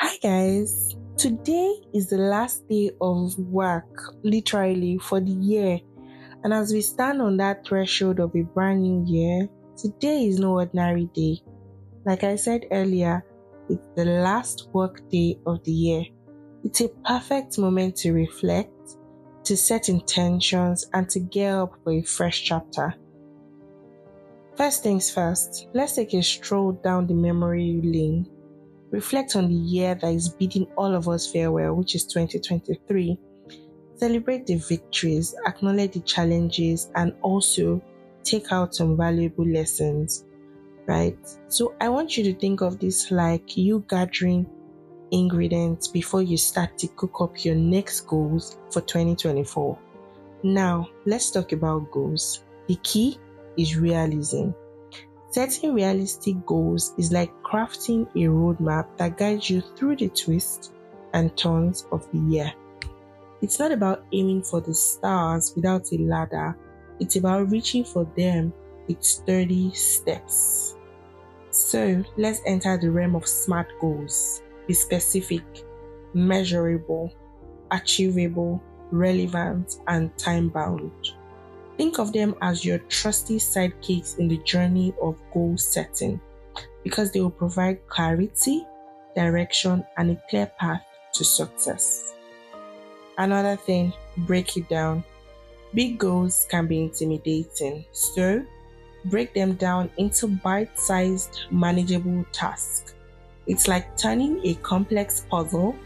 Hi, guys. Today is the last day of work, literally, for the year. And as we stand on that threshold of a brand new year, today is no ordinary day. Like I said earlier, it's the last work day of the year. It's a perfect moment to reflect, to set intentions, and to gear up for a fresh chapter. First things first, let's take a stroll down the memory lane. Reflect on the year that is bidding all of us farewell, which is 2023. Celebrate the victories, acknowledge the challenges, and also take out some valuable lessons, right? So I want you to think of this like you gathering ingredients before you start to cook up your next goals for 2024. Now, let's talk about goals. The key is realism. Setting realistic goals is like crafting a roadmap that guides you through the twists and turns of the year. It's not about aiming for the stars without a ladder, it's about reaching for them with sturdy steps. So let's enter the realm of smart goals. Be specific, measurable, achievable, relevant, and time bound. Think of them as your trusty sidekicks in the journey of goal setting because they will provide clarity, direction, and a clear path to success. Another thing, break it down. Big goals can be intimidating, so break them down into bite sized, manageable tasks. It's like turning a complex puzzle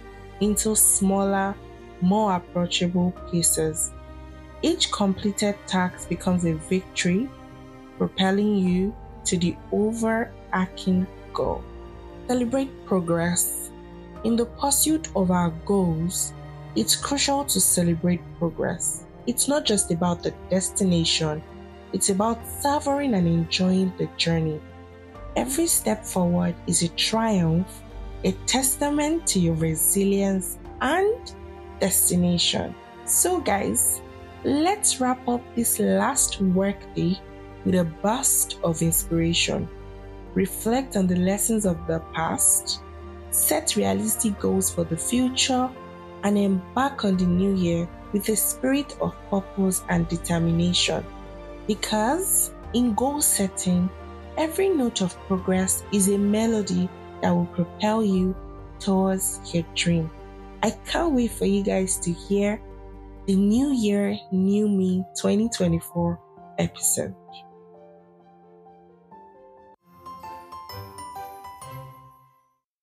into smaller, more approachable pieces each completed task becomes a victory, propelling you to the overarching goal. Celebrate progress. In the pursuit of our goals, it's crucial to celebrate progress. It's not just about the destination, it's about savoring and enjoying the journey. Every step forward is a triumph, a testament to your resilience and destination. So, guys, Let's wrap up this last workday with a burst of inspiration. Reflect on the lessons of the past, set realistic goals for the future, and embark on the new year with a spirit of purpose and determination. Because in goal setting, every note of progress is a melody that will propel you towards your dream. I can't wait for you guys to hear the New Year, New Me 2024 episode.